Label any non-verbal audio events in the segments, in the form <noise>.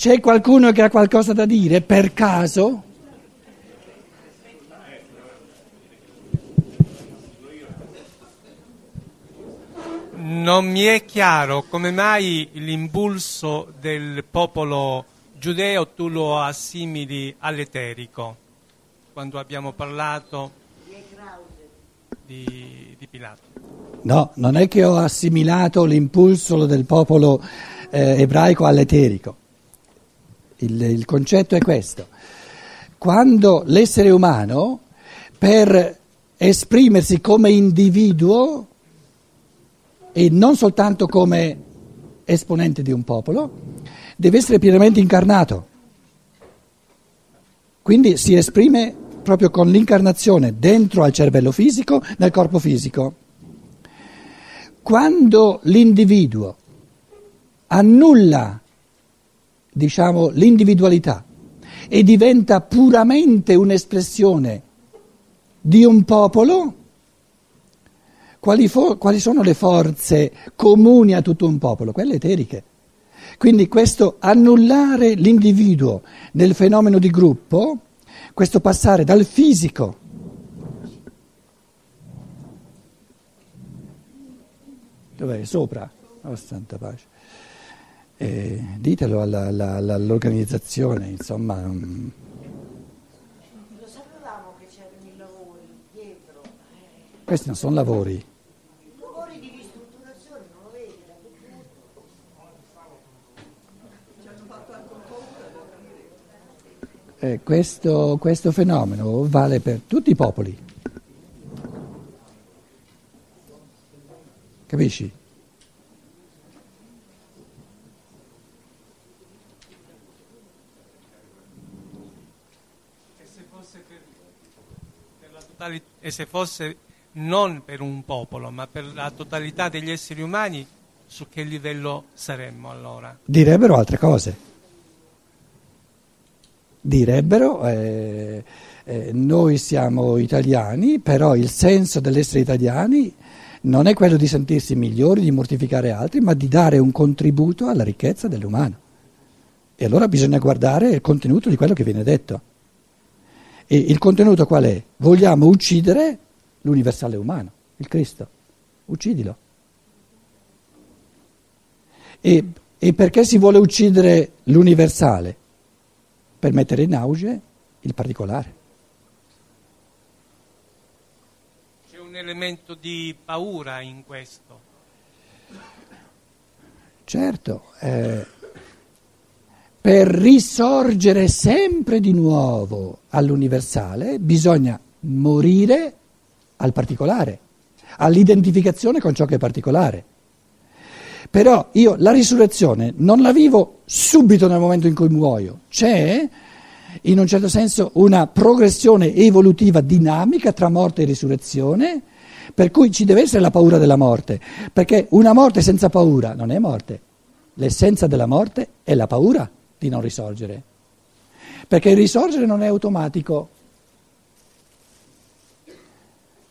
C'è qualcuno che ha qualcosa da dire per caso? Non mi è chiaro come mai l'impulso del popolo giudeo tu lo assimili all'eterico, quando abbiamo parlato di, di Pilato. No, non è che ho assimilato l'impulso del popolo eh, ebraico all'eterico. Il, il concetto è questo. Quando l'essere umano, per esprimersi come individuo e non soltanto come esponente di un popolo, deve essere pienamente incarnato. Quindi si esprime proprio con l'incarnazione dentro al cervello fisico, nel corpo fisico. Quando l'individuo annulla, diciamo, l'individualità e diventa puramente un'espressione di un popolo, quali, fo- quali sono le forze comuni a tutto un popolo? Quelle eteriche. Quindi questo annullare l'individuo nel fenomeno di gruppo, questo passare dal fisico Dov'è? Sopra? Oh, santa pace. Eh, ditelo alla, alla, all'organizzazione, insomma. Mm. Lo sapevamo che c'erano i lavori dietro. Eh. Questi non sono lavori. Lavori di ristrutturazione, non lo vedi? Eh, questo, questo fenomeno vale per tutti i popoli. Capisci? E se fosse, per, totalità, e se fosse non per un popolo, ma per la totalità degli esseri umani, su che livello saremmo allora? Direbbero altre cose. Direbbero, eh, eh, noi siamo italiani, però il senso dell'essere italiani non è quello di sentirsi migliori, di mortificare altri, ma di dare un contributo alla ricchezza dell'umano. E allora bisogna guardare il contenuto di quello che viene detto. E il contenuto qual è? Vogliamo uccidere l'universale umano, il Cristo. Uccidilo. E, e perché si vuole uccidere l'universale? Per mettere in auge il particolare. un elemento di paura in questo. Certo, eh, per risorgere sempre di nuovo all'universale bisogna morire al particolare, all'identificazione con ciò che è particolare. Però io la risurrezione non la vivo subito nel momento in cui muoio, c'è in un certo senso una progressione evolutiva dinamica tra morte e risurrezione, per cui ci deve essere la paura della morte, perché una morte senza paura non è morte, l'essenza della morte è la paura di non risorgere, perché il risorgere non è automatico.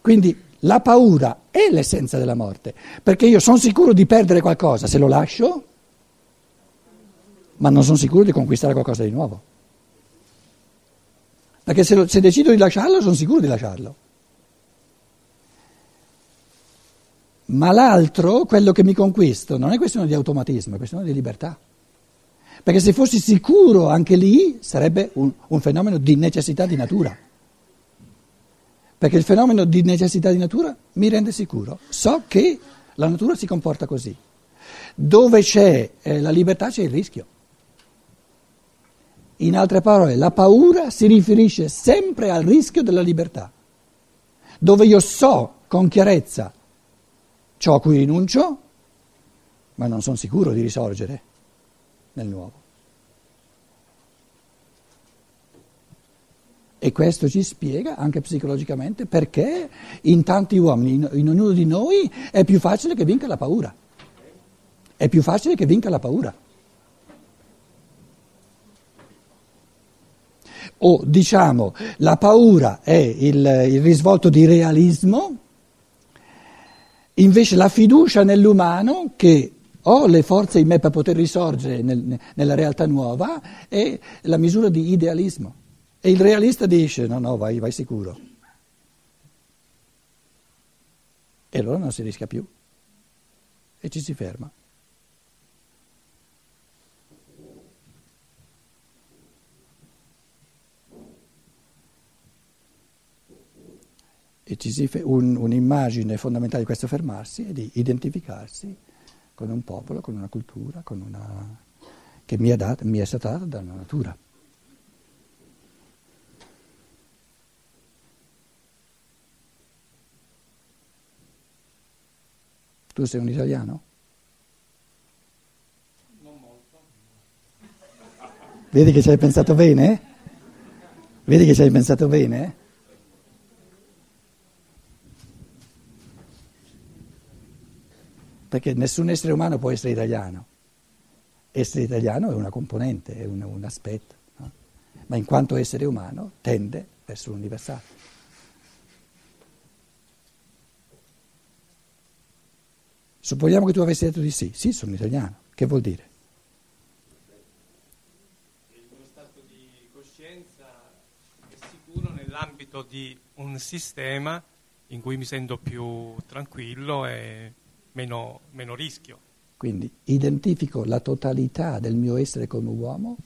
Quindi la paura è l'essenza della morte, perché io sono sicuro di perdere qualcosa se lo lascio, ma non sono sicuro di conquistare qualcosa di nuovo. Perché se, se decido di lasciarlo, sono sicuro di lasciarlo. Ma l'altro, quello che mi conquisto, non è questione di automatismo, è questione di libertà. Perché se fossi sicuro anche lì sarebbe un, un fenomeno di necessità di natura. Perché il fenomeno di necessità di natura mi rende sicuro. So che la natura si comporta così. Dove c'è eh, la libertà c'è il rischio. In altre parole, la paura si riferisce sempre al rischio della libertà, dove io so con chiarezza ciò a cui rinuncio, ma non sono sicuro di risorgere nel nuovo. E questo ci spiega anche psicologicamente perché in tanti uomini, in, in ognuno di noi, è più facile che vinca la paura. È più facile che vinca la paura. o diciamo la paura è il, il risvolto di realismo, invece la fiducia nell'umano che ho le forze in me per poter risorgere nel, nella realtà nuova è la misura di idealismo. E il realista dice no, no, vai, vai sicuro. E allora non si rischia più. E ci si ferma. E ci si fe- un, un'immagine fondamentale di questo fermarsi è di identificarsi con un popolo, con una cultura, con una, che mi è, data, mi è stata data dalla natura. Tu sei un italiano? Non molto. Vedi che ci hai pensato bene? Vedi che ci hai pensato bene? Perché nessun essere umano può essere italiano. Essere italiano è una componente, è un, un aspetto, no? ma in quanto essere umano tende verso l'universale. Supponiamo che tu avessi detto di sì, sì, sono italiano, che vuol dire? Nell'ambito di un sistema in cui mi sento più tranquillo e meno, meno rischio. Quindi identifico la totalità del mio essere come uomo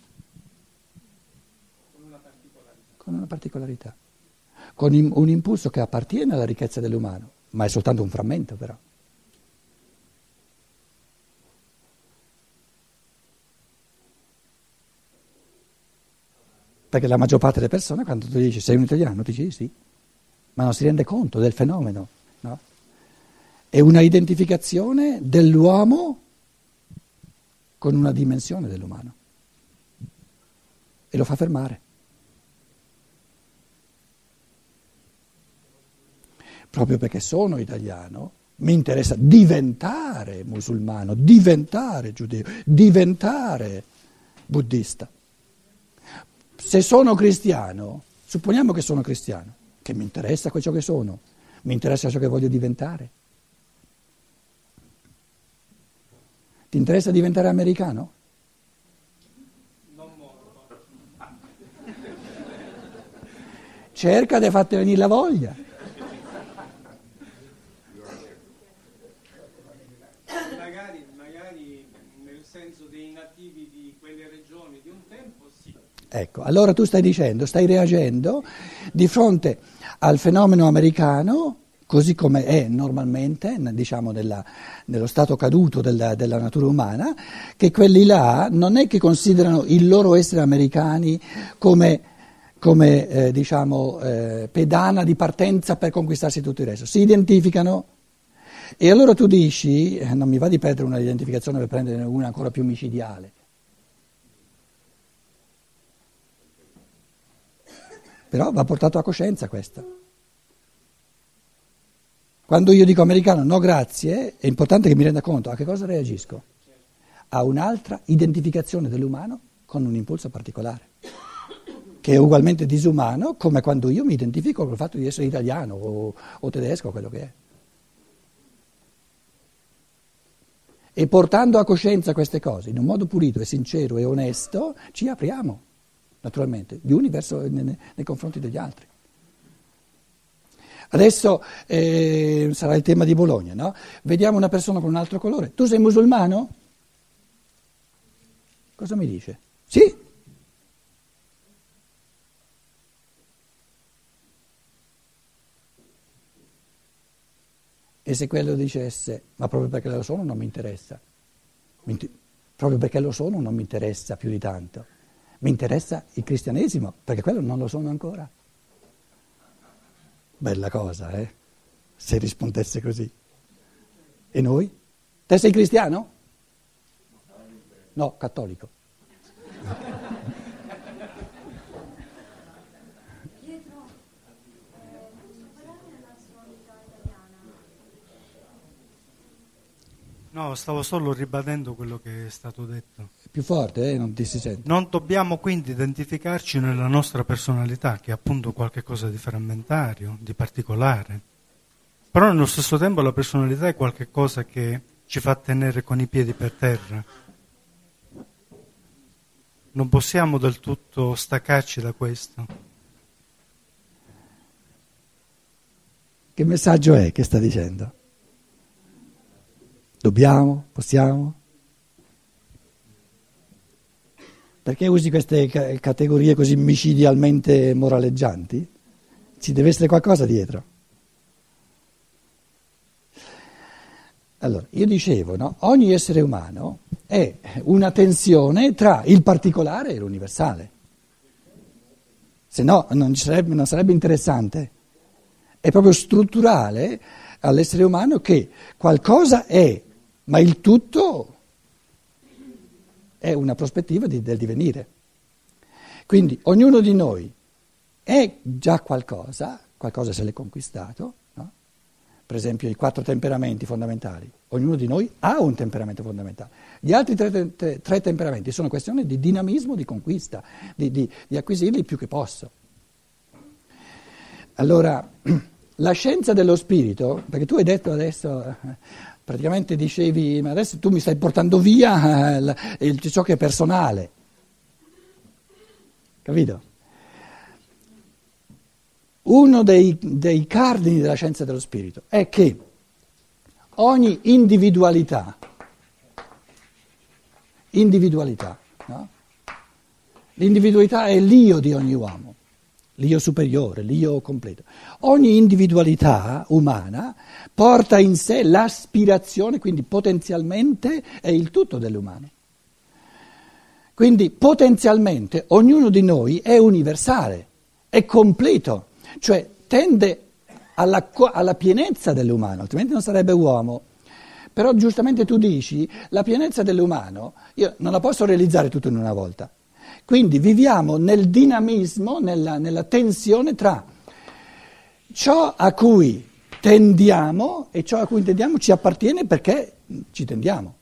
Con una particolarità. con una particolarità, con un impulso che appartiene alla ricchezza dell'umano, ma è soltanto un frammento però. Perché la maggior parte delle persone quando tu dici sei un italiano, ti dici sì, ma non si rende conto del fenomeno. È una identificazione dell'uomo con una dimensione dell'umano e lo fa fermare. Proprio perché sono italiano, mi interessa diventare musulmano, diventare giudeo, diventare buddista. Se sono cristiano, supponiamo che sono cristiano, che mi interessa ciò che sono, mi interessa ciò che voglio diventare. Ti interessa diventare americano? Non molto. Cerca di farti venire la voglia. Magari, magari nel senso dei nativi di quelle regioni di un tempo sì. Ecco, allora tu stai dicendo, stai reagendo di fronte al fenomeno americano, così come è normalmente, diciamo, nella- nello stato caduto della, della natura umana, che quelli là non è che considerano il loro essere americani come, come, eh, diciamo, eh, pedana di partenza per conquistarsi tutto il resto, si identificano. E allora tu dici, eh, non mi va di perdere una identificazione per prendere una ancora più micidiale. Però va portato a coscienza questo. Quando io dico americano no grazie, è importante che mi renda conto a che cosa reagisco. A un'altra identificazione dell'umano con un impulso particolare, che è ugualmente disumano come quando io mi identifico col fatto di essere italiano o, o tedesco, quello che è. E portando a coscienza queste cose in un modo pulito e sincero e onesto, ci apriamo, naturalmente, gli uni verso, nei, nei confronti degli altri. Adesso eh, sarà il tema di Bologna, no? Vediamo una persona con un altro colore. Tu sei musulmano? Cosa mi dice? Sì. E se quello dicesse, ma proprio perché lo sono non mi interessa, mi inter- proprio perché lo sono non mi interessa più di tanto, mi interessa il cristianesimo, perché quello non lo sono ancora. Bella cosa, eh? Se rispondesse così. E noi? Te sei cristiano? No, cattolico. No, stavo solo ribadendo quello che è stato detto. Più forte, eh? Non ti si sente. Non dobbiamo quindi identificarci nella nostra personalità, che è appunto qualcosa di frammentario, di particolare. Però nello stesso tempo la personalità è qualcosa che ci fa tenere con i piedi per terra. Non possiamo del tutto staccarci da questo. Che messaggio è che sta dicendo? Dobbiamo? Possiamo? Perché usi queste ca- categorie così micidialmente moraleggianti? Ci deve essere qualcosa dietro. Allora, io dicevo, no? ogni essere umano è una tensione tra il particolare e l'universale. Se no non sarebbe, non sarebbe interessante. È proprio strutturale all'essere umano che qualcosa è, ma il tutto è una prospettiva di, del divenire. Quindi ognuno di noi è già qualcosa, qualcosa se l'è conquistato, no? per esempio i quattro temperamenti fondamentali, ognuno di noi ha un temperamento fondamentale. Gli altri tre, tre, tre temperamenti sono questione di dinamismo, di conquista, di, di, di acquisirli più che posso. Allora, <clears throat> la scienza dello spirito, perché tu hai detto adesso praticamente dicevi, ma adesso tu mi stai portando via eh, ciò che è personale. Capito? Uno dei, dei cardini della scienza dello spirito è che ogni individualità, individualità, no? l'individualità è l'io di ogni uomo l'io superiore, l'io completo. Ogni individualità umana porta in sé l'aspirazione, quindi potenzialmente è il tutto dell'umano. Quindi potenzialmente ognuno di noi è universale, è completo, cioè tende alla, alla pienezza dell'umano, altrimenti non sarebbe uomo. Però giustamente tu dici, la pienezza dell'umano, io non la posso realizzare tutto in una volta. Quindi viviamo nel dinamismo, nella, nella tensione tra ciò a cui tendiamo e ciò a cui tendiamo ci appartiene perché ci tendiamo.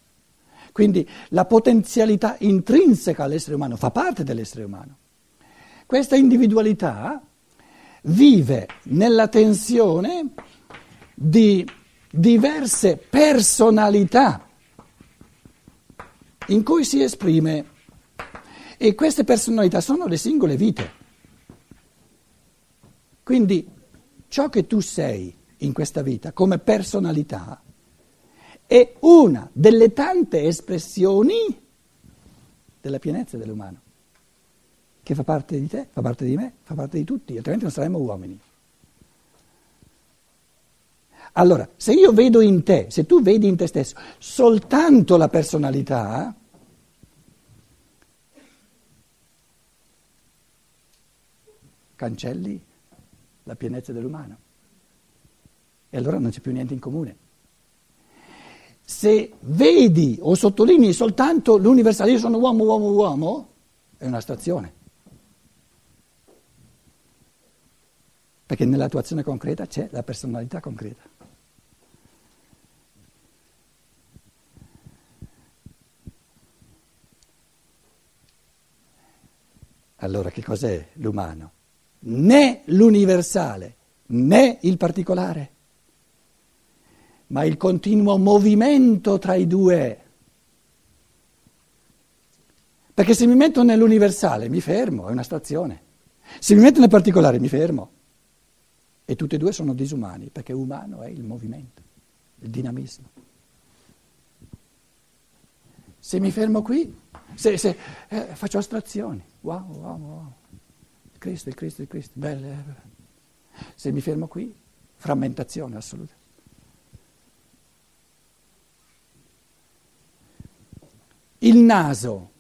Quindi la potenzialità intrinseca all'essere umano fa parte dell'essere umano. Questa individualità vive nella tensione di diverse personalità in cui si esprime e queste personalità sono le singole vite. Quindi ciò che tu sei in questa vita come personalità è una delle tante espressioni della pienezza dell'umano, che fa parte di te, fa parte di me, fa parte di tutti, altrimenti non saremmo uomini. Allora, se io vedo in te, se tu vedi in te stesso soltanto la personalità, cancelli la pienezza dell'umano. E allora non c'è più niente in comune. Se vedi o sottolinei soltanto l'universale, io sono uomo, uomo, uomo, è un'astrazione. Perché nella tua azione concreta c'è la personalità concreta. Allora che cos'è l'umano? Né l'universale né il particolare, ma il continuo movimento tra i due. Perché se mi metto nell'universale mi fermo, è una stazione. Se mi metto nel particolare mi fermo. E tutti e due sono disumani, perché umano è il movimento, il dinamismo. Se mi fermo qui, se, se, eh, faccio astrazioni. Wow, wow, wow. Cristo, il Cristo, il Cristo, belle. Se mi fermo qui, frammentazione assoluta. Il naso,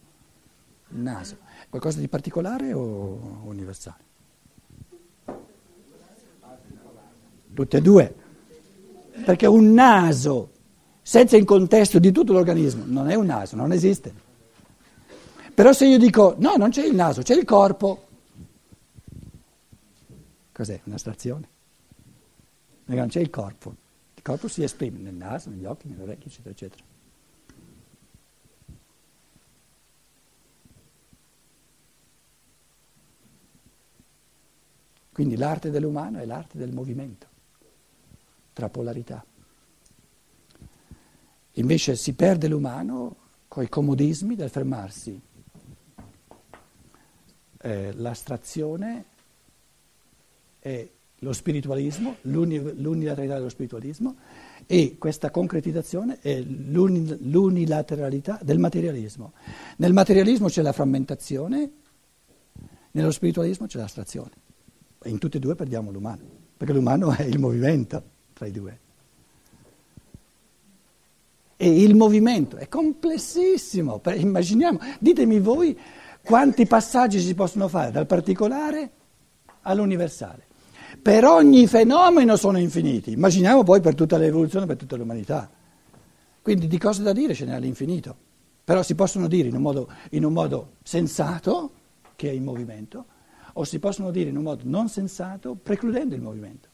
il naso, qualcosa di particolare o universale? Tutte e due, perché un naso senza il contesto di tutto l'organismo non è un naso, non esiste. Però se io dico no, non c'è il naso, c'è il corpo, Cos'è? Un'astrazione? Perché non c'è il corpo. Il corpo si esprime nel naso, negli occhi, nelle orecchie, eccetera, eccetera. Quindi l'arte dell'umano è l'arte del movimento, tra polarità. Invece si perde l'umano con i comodismi del fermarsi. Eh, l'astrazione e lo spiritualismo, l'uni, l'unilateralità dello spiritualismo e questa concretizzazione è l'uni, l'unilateralità del materialismo. Nel materialismo c'è la frammentazione, nello spiritualismo c'è l'astrazione. In tutti e due perdiamo l'umano, perché l'umano è il movimento tra i due. E il movimento è complessissimo, immaginiamo, ditemi voi quanti passaggi si possono fare dal particolare all'universale. Per ogni fenomeno sono infiniti, immaginiamo poi per tutta l'evoluzione, per tutta l'umanità. Quindi di cose da dire ce n'è all'infinito, però si possono dire in un modo, in un modo sensato, che è in movimento, o si possono dire in un modo non sensato, precludendo il movimento.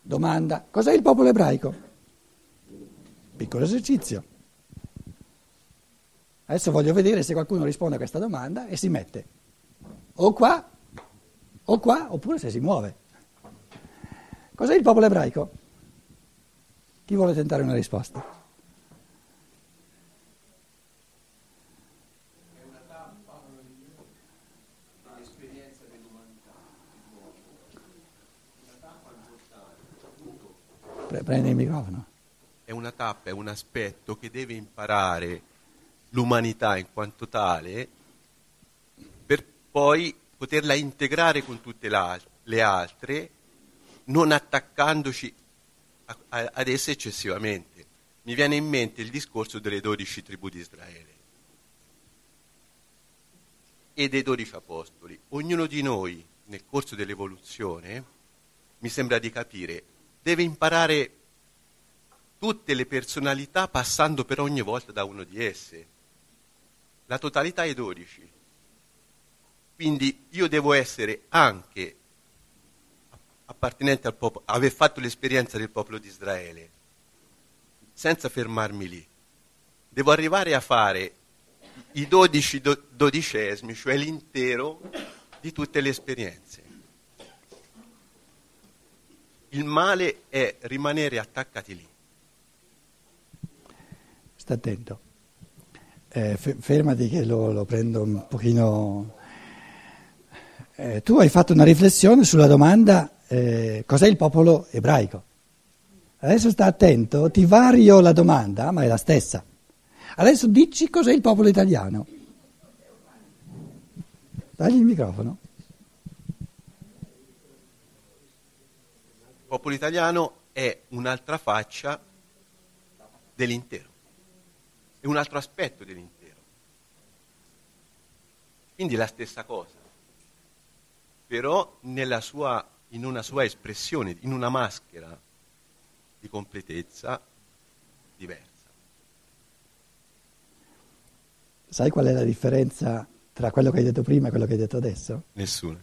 Domanda, cos'è il popolo ebraico? Piccolo esercizio. Adesso voglio vedere se qualcuno risponde a questa domanda e si mette o qua o qua oppure se si muove. Cos'è il popolo ebraico? Chi vuole tentare una risposta? Prendi il microfono. È una tappa, è un aspetto che deve imparare l'umanità in quanto tale per poi poterla integrare con tutte le altre, non attaccandoci ad esse eccessivamente. Mi viene in mente il discorso delle dodici tribù di Israele e dei dodici apostoli. Ognuno di noi, nel corso dell'evoluzione, mi sembra di capire, deve imparare tutte le personalità passando per ogni volta da uno di esse. La totalità è 12. Quindi io devo essere anche appartenente al popolo, aver fatto l'esperienza del popolo di Israele, senza fermarmi lì. Devo arrivare a fare i 12 do, dodicesimi, cioè l'intero di tutte le esperienze. Il male è rimanere attaccati lì. Sta attento. Eh, fermati che lo, lo, prendo un pochino. Eh, tu hai fatto una riflessione sulla domanda eh, cos'è il popolo ebraico. Adesso sta attento, ti vario la domanda, ma è la stessa. Adesso dici cos'è il popolo italiano. Dagli il microfono. popolo italiano è un'altra faccia dell'intero, è un altro aspetto dell'intero. Quindi la stessa cosa, però sua, in una sua espressione, in una maschera di completezza diversa. Sai qual è la differenza tra quello che hai detto prima e quello che hai detto adesso? Nessuna.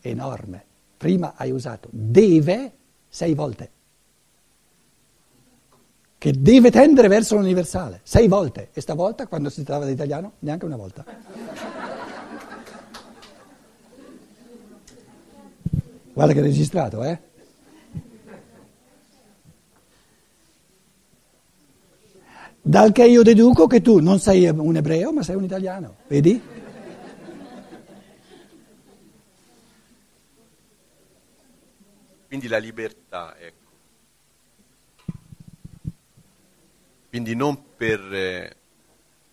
Enorme. Prima hai usato deve sei volte, che deve tendere verso l'universale, sei volte, e stavolta quando si tratta di italiano neanche una volta. Guarda che è registrato, eh? Dal che io deduco che tu non sei un ebreo, ma sei un italiano, vedi? Quindi la libertà, ecco. Quindi non per eh,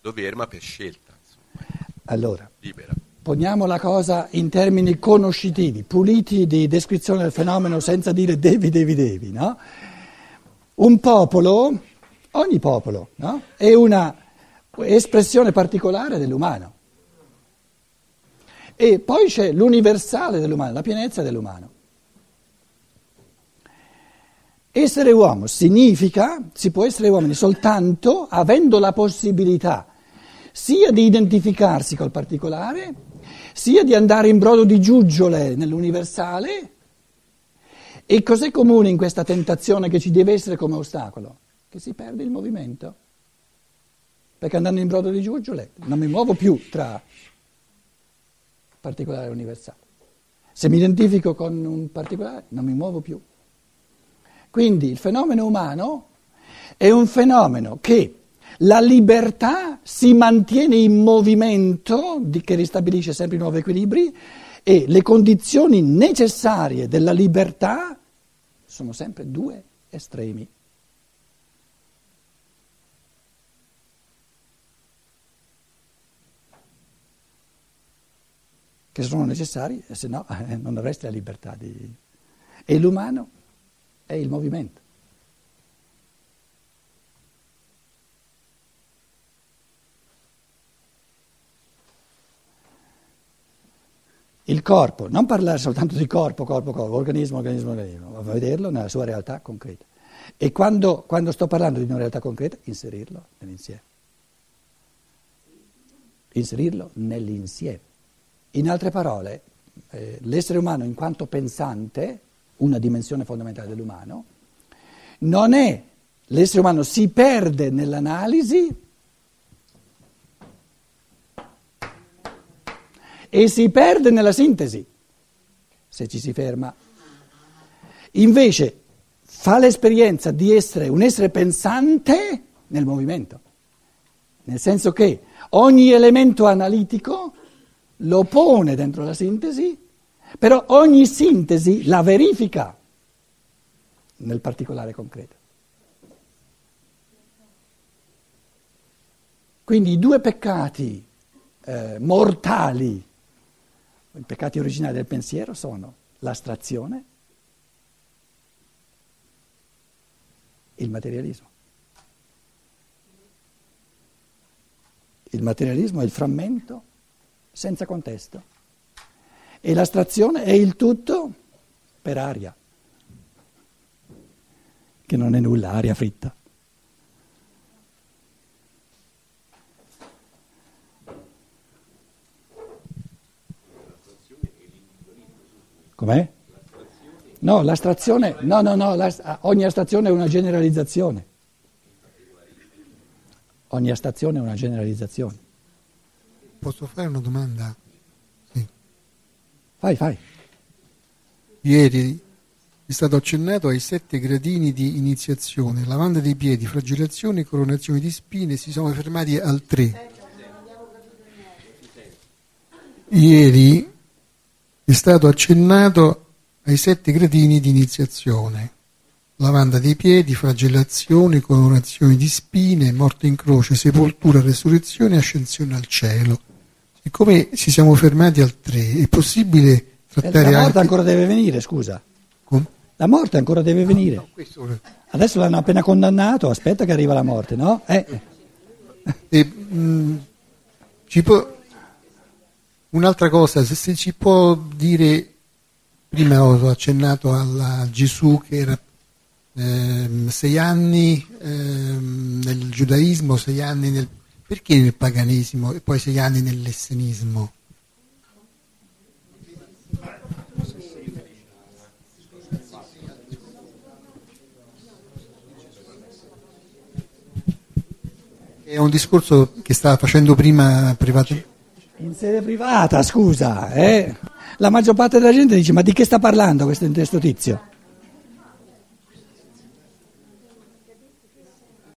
dovere, ma per scelta. Insomma. Allora, Libera. poniamo la cosa in termini conoscitivi, puliti di descrizione del fenomeno senza dire devi, devi, devi, no? Un popolo, ogni popolo, no? È una espressione particolare dell'umano. E poi c'è l'universale dell'umano, la pienezza dell'umano. Essere uomo significa, si può essere uomini soltanto avendo la possibilità sia di identificarsi col particolare, sia di andare in brodo di giuggiole nell'universale. E cos'è comune in questa tentazione che ci deve essere come ostacolo? Che si perde il movimento. Perché andando in brodo di giuggiole non mi muovo più tra particolare universale. Se mi identifico con un particolare non mi muovo più. Quindi il fenomeno umano è un fenomeno che la libertà si mantiene in movimento, che ristabilisce sempre nuovi equilibri, e le condizioni necessarie della libertà sono sempre due estremi. che sono necessari, se no <laughs> non avresti la libertà di... E l'umano è il movimento. Il corpo, non parlare soltanto di corpo, corpo, corpo, organismo, organismo, organismo, ma vederlo nella sua realtà concreta. E quando, quando sto parlando di una realtà concreta, inserirlo nell'insieme. Inserirlo nell'insieme. In altre parole, eh, l'essere umano in quanto pensante, una dimensione fondamentale dell'umano, non è, l'essere umano si perde nell'analisi e si perde nella sintesi, se ci si ferma. Invece fa l'esperienza di essere un essere pensante nel movimento, nel senso che ogni elemento analitico lo pone dentro la sintesi, però ogni sintesi la verifica nel particolare concreto. Quindi i due peccati eh, mortali, i peccati originali del pensiero sono l'astrazione e il materialismo. Il materialismo è il frammento senza contesto. E l'astrazione è il tutto per aria, che non è nulla, aria fritta. Com'è? No, l'astrazione, no, no, no, ogni astrazione è una generalizzazione. Ogni astrazione è una generalizzazione. Posso fare una domanda? Fai, fai. Ieri è stato accennato ai sette gradini di iniziazione, lavanda dei piedi, flagellazione, coronazione di spine, si sono fermati al tre. Ieri è stato accennato ai sette gradini di iniziazione, lavanda dei piedi, flagellazione, coronazione di spine, morte in croce, sepoltura, resurrezione e ascensione al cielo. Siccome ci siamo fermati al 3, è possibile trattare La morte anche... ancora deve venire, scusa. Com? La morte ancora deve venire. No, questo... Adesso l'hanno appena condannato, aspetta che arriva la morte, no? Eh. E, mh, può... Un'altra cosa, se, se, ci può dire, prima ho accennato a Gesù che era eh, sei anni eh, nel giudaismo, sei anni nel perché nel paganesimo e poi sei anni nell'essenismo? È un discorso che stava facendo prima privato. In sede privata, scusa, eh? La maggior parte della gente dice: Ma di che sta parlando questo, questo tizio?